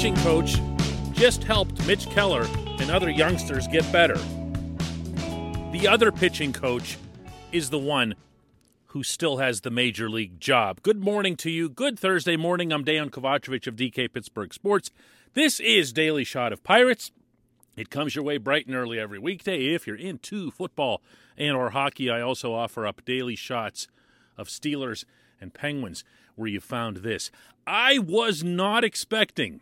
pitching coach just helped Mitch Keller and other youngsters get better. The other pitching coach is the one who still has the major league job. Good morning to you. Good Thursday morning. I'm Dejan Kovacevic of DK Pittsburgh Sports. This is Daily Shot of Pirates. It comes your way bright and early every weekday. If you're into football and or hockey, I also offer up daily shots of Steelers and Penguins where you found this. I was not expecting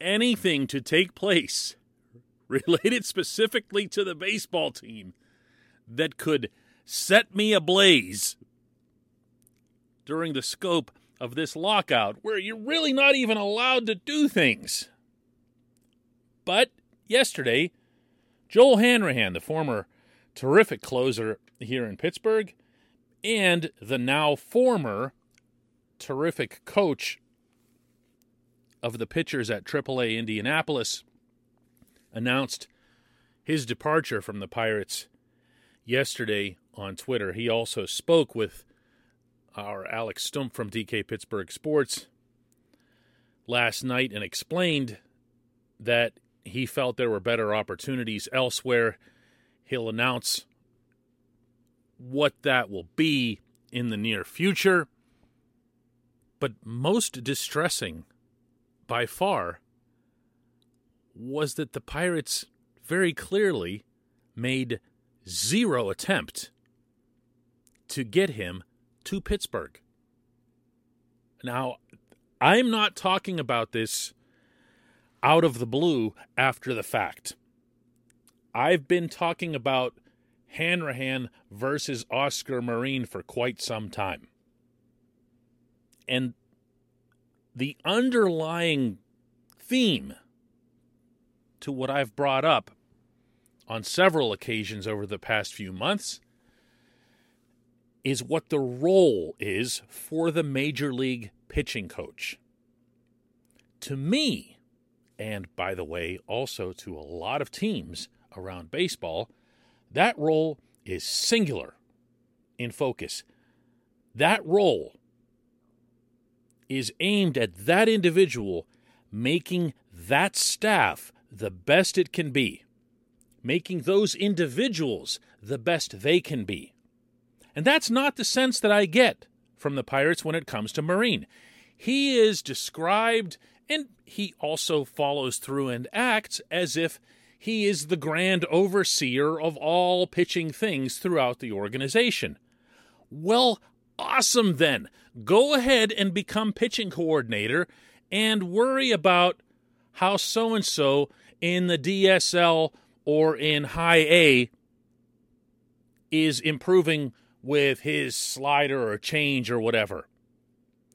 anything to take place related specifically to the baseball team that could set me ablaze during the scope of this lockout where you're really not even allowed to do things. But yesterday, Joel Hanrahan, the former terrific closer here in Pittsburgh, and the now former terrific coach of the pitchers at AAA Indianapolis, announced his departure from the Pirates yesterday on Twitter. He also spoke with our Alex Stumpf from DK Pittsburgh Sports last night and explained that he felt there were better opportunities elsewhere. He'll announce what that will be in the near future. But most distressing by far was that the Pirates very clearly made zero attempt to get him to Pittsburgh. Now, I'm not talking about this out of the blue after the fact. I've been talking about Hanrahan versus Oscar Marin for quite some time. And the underlying theme to what I've brought up on several occasions over the past few months is what the role is for the major league pitching coach. To me, and by the way, also to a lot of teams around baseball, that role is singular in focus. That role is aimed at that individual making that staff the best it can be, making those individuals the best they can be. And that's not the sense that I get from the Pirates when it comes to Marin. He is described, and he also follows through and acts as if he is the grand overseer of all pitching things throughout the organization. Well, awesome then. Go ahead and become pitching coordinator and worry about how so and so in the DSL or in high A is improving with his slider or change or whatever.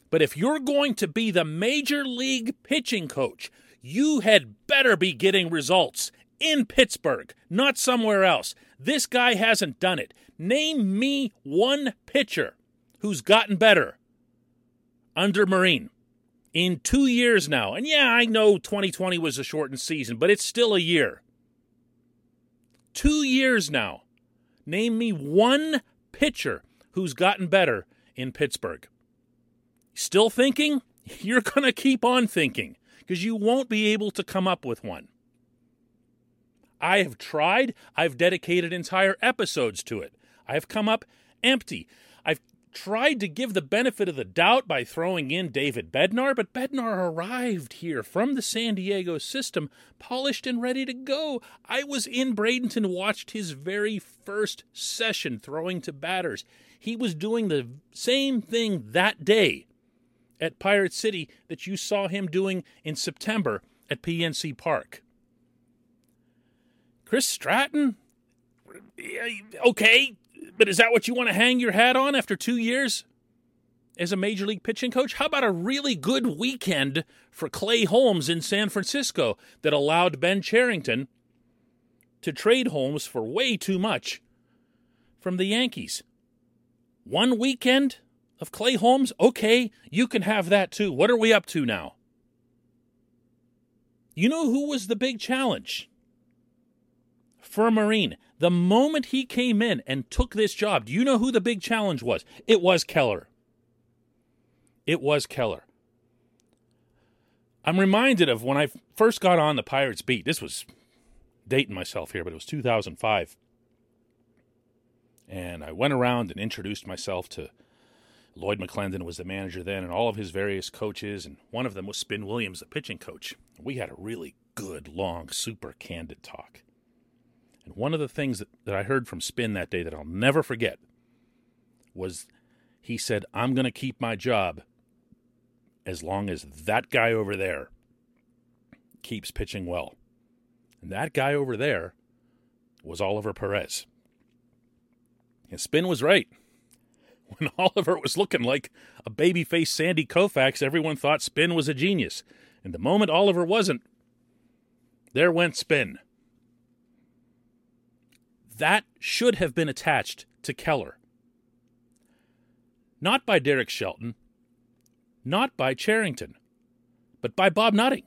But if you're going to be the major league pitching coach, you had better be getting results in Pittsburgh, not somewhere else. This guy hasn't done it. Name me one pitcher who's gotten better under Marin in two years now. And yeah, I know 2020 was a shortened season, but it's still a year. Two years now. Name me one pitcher who's gotten better in Pittsburgh. Still thinking? You're going to keep on thinking because you won't be able to come up with one. I have tried, I've dedicated entire episodes to it. I have come up empty. I've tried to give the benefit of the doubt by throwing in David Bednar, but Bednar arrived here from the San Diego system, polished and ready to go. I was in Bradenton, watched his very first session throwing to batters. He was doing the same thing that day at Pirate City that you saw him doing in September at PNC Park. Chris Stratton? Okay, but is that what you want to hang your hat on after two years as a major league pitching coach? How about a really good weekend for Clay Holmes in San Francisco that allowed Ben Cherington to trade Holmes for way too much from the Yankees? One weekend of Clay Holmes? Okay, you can have that too. What are we up to now? You know who was the big challenge for Marin? The moment he came in and took this job, do you know who the big challenge was? It was Keller. It was Keller. I'm reminded of when I first got on the Pirates beat. This was dating myself here, but it was 2005. And I went around and introduced myself to Lloyd McClendon was the manager then, and all of his various coaches, and one of them was Spin Williams, the pitching coach. We had a really good, long, super candid talk. And one of the things that, that I heard from Spin that day that I'll never forget was he said, I'm going to keep my job as long as that guy over there keeps pitching well. And that guy over there was Oliver Perez. And Spin was right. When Oliver was looking like a baby-faced Sandy Koufax, everyone thought Spin was a genius. And the moment Oliver wasn't, there went Spin. That should have been attached to Keller. Not by Derek Shelton, not by Cherington, but by Bob Nutting.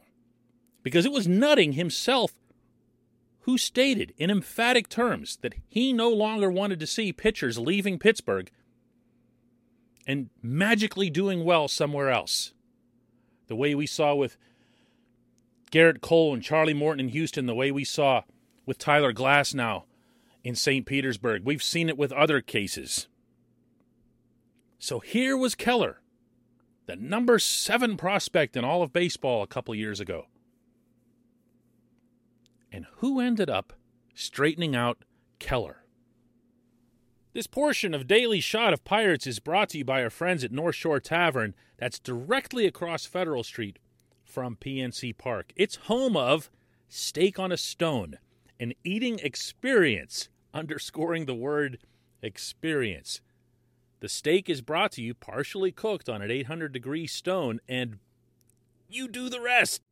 Because it was Nutting himself who stated in emphatic terms that he no longer wanted to see pitchers leaving Pittsburgh and magically doing well somewhere else. The way we saw with Gerrit Cole and Charlie Morton in Houston, the way we saw with Tyler Glasnow in St. Petersburg. We've seen it with other cases. So here was Keller, the number seven prospect in all of baseball a couple years ago. And who ended up straightening out Keller? This portion of Daily Shot of Pirates is brought to you by our friends at North Shore Tavern, that's directly across Federal Street from PNC Park. It's home of Steak on a Stone, an eating experience, underscoring the word experience. The steak is brought to you partially cooked on an 800 degree stone, and you do the rest.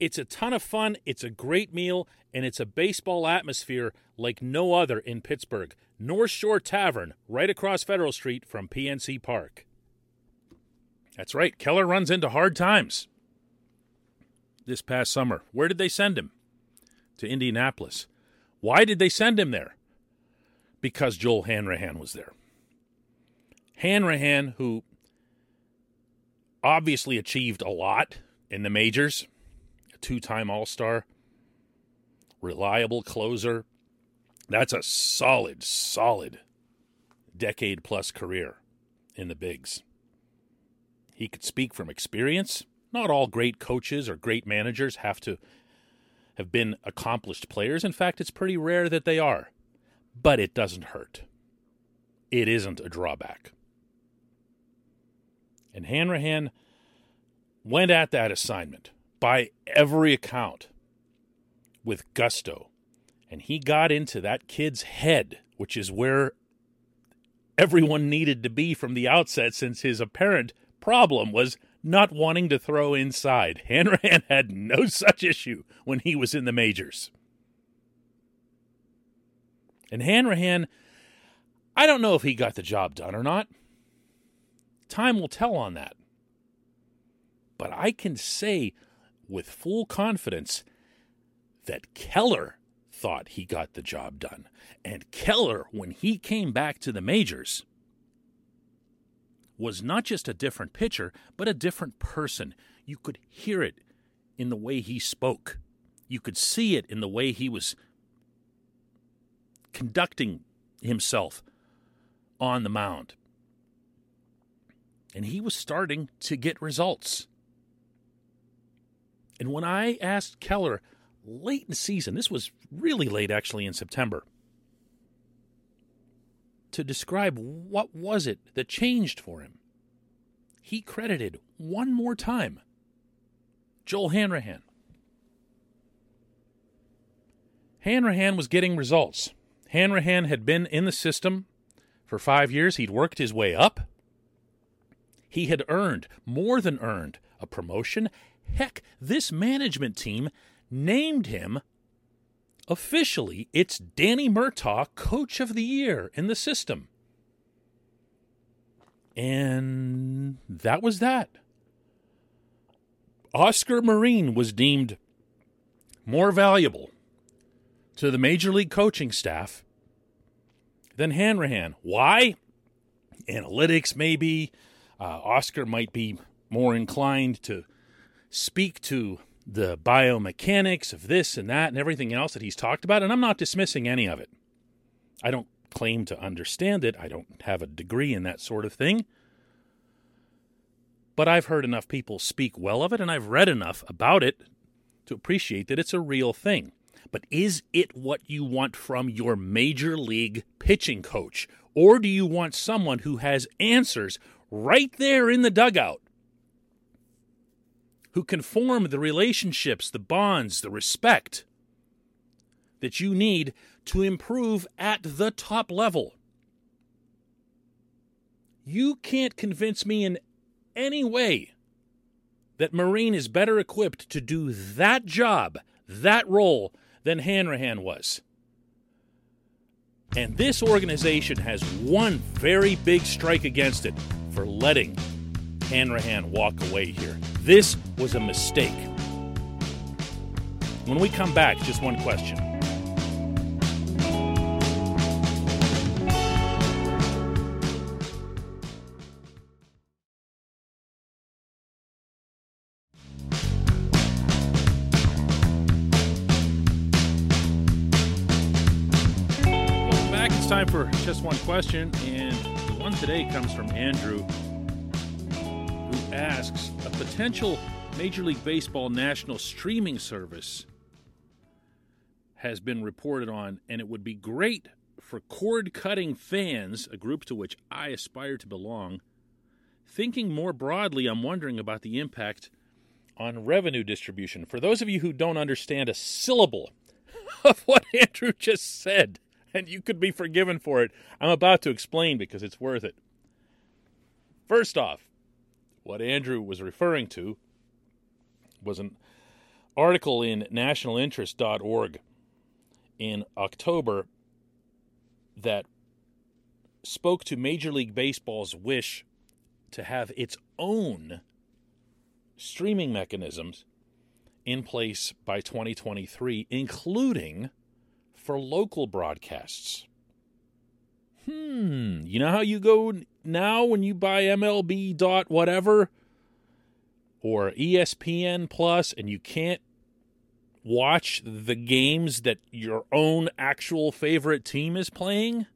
It's a ton of fun, it's a great meal, and it's a baseball atmosphere like no other in Pittsburgh. North Shore Tavern, right across Federal Street from PNC Park. That's right, Keller runs into hard times this past summer. Where did they send him? To Indianapolis. Why did they send him there? Because Joel Hanrahan was there. Hanrahan, who obviously achieved a lot in the majors, a two time All Star, reliable closer. That's a solid, solid decade plus career in the bigs. He could speak from experience. Not all great coaches or great managers have to have been accomplished players. In fact, it's pretty rare that they are. But it doesn't hurt. It isn't a drawback. And Hanrahan went at that assignment by every account with gusto. And he got into that kid's head, which is where everyone needed to be from the outset, since his apparent problem was not wanting to throw inside. Hanrahan had no such issue when he was in the majors. And Hanrahan, I don't know if he got the job done or not. Time will tell on that. But I can say with full confidence that Keller thought he got the job done. And Keller, when he came back to the majors, was not just a different pitcher, but a different person. You could hear it in the way he spoke, you could see it in the way he was conducting himself on the mound. And he was starting to get results. And when I asked Keller late in the season, this was really late actually in September, to describe what was it that changed for him, he credited one more time Joel Hanrahan. Hanrahan was getting results. Hanrahan had been in the system for five years. He'd worked his way up. He had earned, more than earned, a promotion Heck, this management team named him officially it's Danny Murtaugh Coach of the Year in the system. And that was that. Oscar Marin was deemed more valuable to the Major League coaching staff than Hanrahan. Why? Analytics, maybe. Uh, Oscar might be more inclined to speak to the biomechanics of this and that and everything else that he's talked about, and I'm not dismissing any of it. I don't claim to understand it, I don't have a degree in that sort of thing. But I've heard enough people speak well of it, and I've read enough about it to appreciate that it's a real thing. But is it what you want from your major league pitching coach? Or do you want someone who has answers right there in the dugout? Who can form the relationships, the bonds, the respect that you need to improve at the top level? You can't convince me in any way that Marin is better equipped to do that job, that role, than Hanrahan was. And this organization has one very big strike against it for letting Hanrahan walk away here. This was a mistake. When we come back, just one question. Time for just one question, and the one today comes from Andrew, who asks potential Major League Baseball national streaming service has been reported on, and it would be great for cord cutting fans, a group to which I aspire to belong. Thinking more broadly, I'm wondering about the impact on revenue distribution. For those of you who don't understand a syllable of what Andrew just said, and you could be forgiven for it, I'm about to explain because it's worth it. First off, what Andrew was referring to was an article in nationalinterest.org in October that spoke to Major League Baseball's wish to have its own streaming mechanisms in place by 2023, including for local broadcasts. Hmm, you know how you go now when you buy MLB dot whatever or ESPN Plus and you can't watch the games that your own actual favorite team is playing?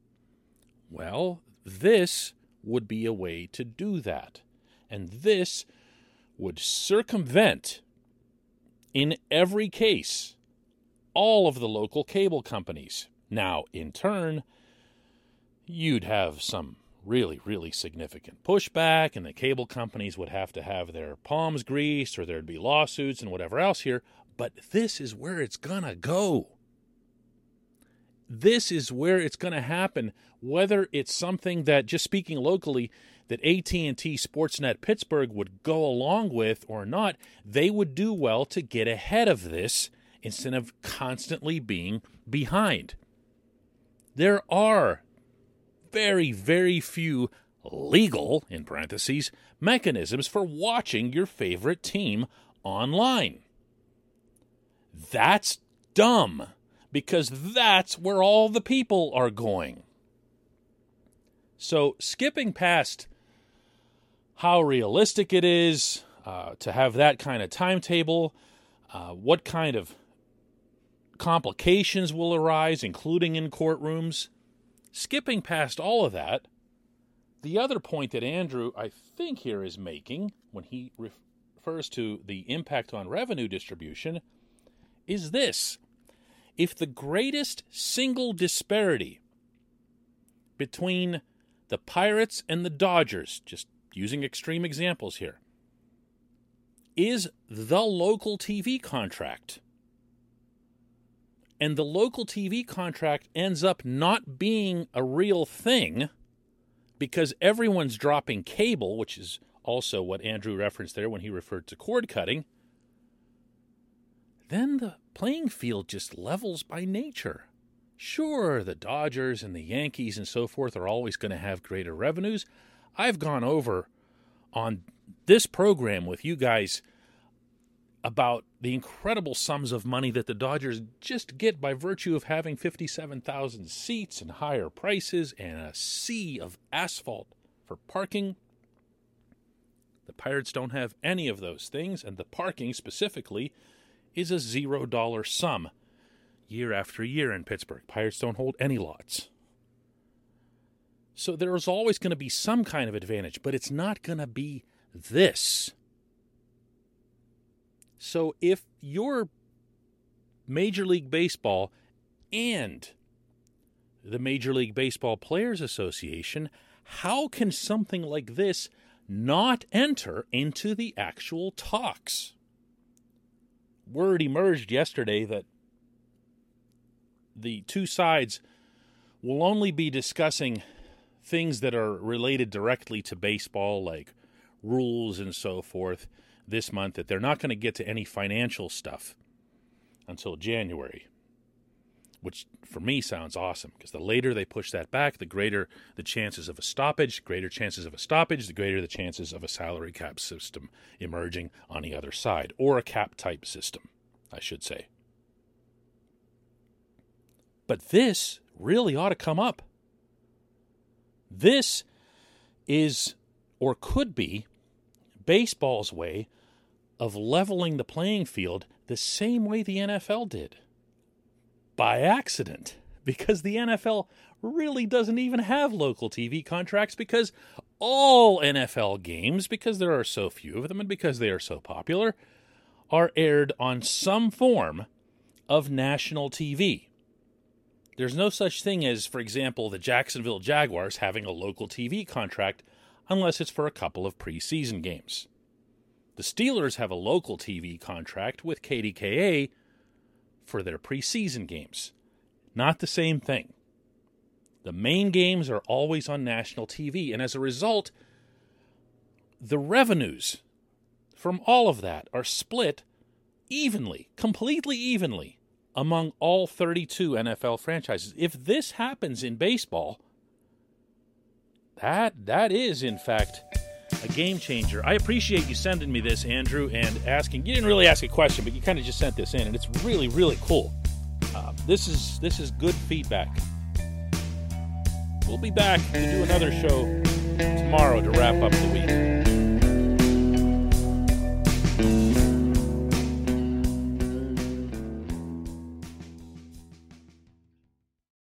Well, this would be a way to do that. And this would circumvent, in every case, all of the local cable companies. Now, in turn, you'd have some really, really significant pushback, and the cable companies would have to have their palms greased, or there'd be lawsuits and whatever else here. But this is where it's gonna go. This is where it's going to happen. Whether it's something that, just speaking locally, that AT&T Sportsnet Pittsburgh would go along with or not, they would do well to get ahead of this instead of constantly being behind. There are very, very few legal, in parentheses, mechanisms for watching your favorite team online. That's dumb because that's where all the people are going. So, skipping past how realistic it is uh, to have that kind of timetable, uh, what kind of complications will arise, including in courtrooms, skipping past all of that, the other point that Andrew, I think, here is making when he refers to the impact on revenue distribution is this. If the greatest single disparity between the Pirates and the Dodgers, just using extreme examples here, is the local TV contract, and the local TV contract ends up not being a real thing because everyone's dropping cable, which is also what Andrew referenced there when he referred to cord cutting then the playing field just levels by nature. Sure, the Dodgers and the Yankees and so forth are always going to have greater revenues. I've gone over on this program with you guys about the incredible sums of money that the Dodgers just get by virtue of having 57,000 seats and higher prices and a sea of asphalt for parking. The Pirates don't have any of those things, and the parking specifically is a zero dollar sum year after year in Pittsburgh. Pirates don't hold any lots. So there's always going to be some kind of advantage, but it's not going to be this. So if you're Major League Baseball and the Major League Baseball Players Association, how can something like this not enter into the actual talks? Word emerged yesterday that the two sides will only be discussing things that are related directly to baseball, like rules and so forth, this month, that they're not going to get to any financial stuff until January which for me sounds awesome because the later they push that back, the greater the chances of a stoppage, greater chances of a stoppage, the greater the chances of a salary cap system emerging on the other side, or a cap type system, I should say. But this really ought to come up. This is, or could be, baseball's way of leveling the playing field the same way the NFL did by accident because the NFL really doesn't even have local TV contracts because all NFL games, because there are so few of them and because they are so popular, are aired on some form of national TV. There's no such thing as, for example, the Jacksonville Jaguars having a local TV contract unless it's for a couple of preseason games. The Steelers have a local TV contract with KDKA for their preseason games. Not the same thing. The main games are always on national TV, and as a result, the revenues from all of that are split evenly, completely evenly, among all 32 NFL franchises. If this happens in baseball, that that is in fact a game changer. I appreciate you sending me this, Andrew, and asking. You didn't really ask a question, but you kind of just sent this in, and it's really, really cool. Uh, this is this is good feedback. We'll be back to do another show tomorrow to wrap up the week.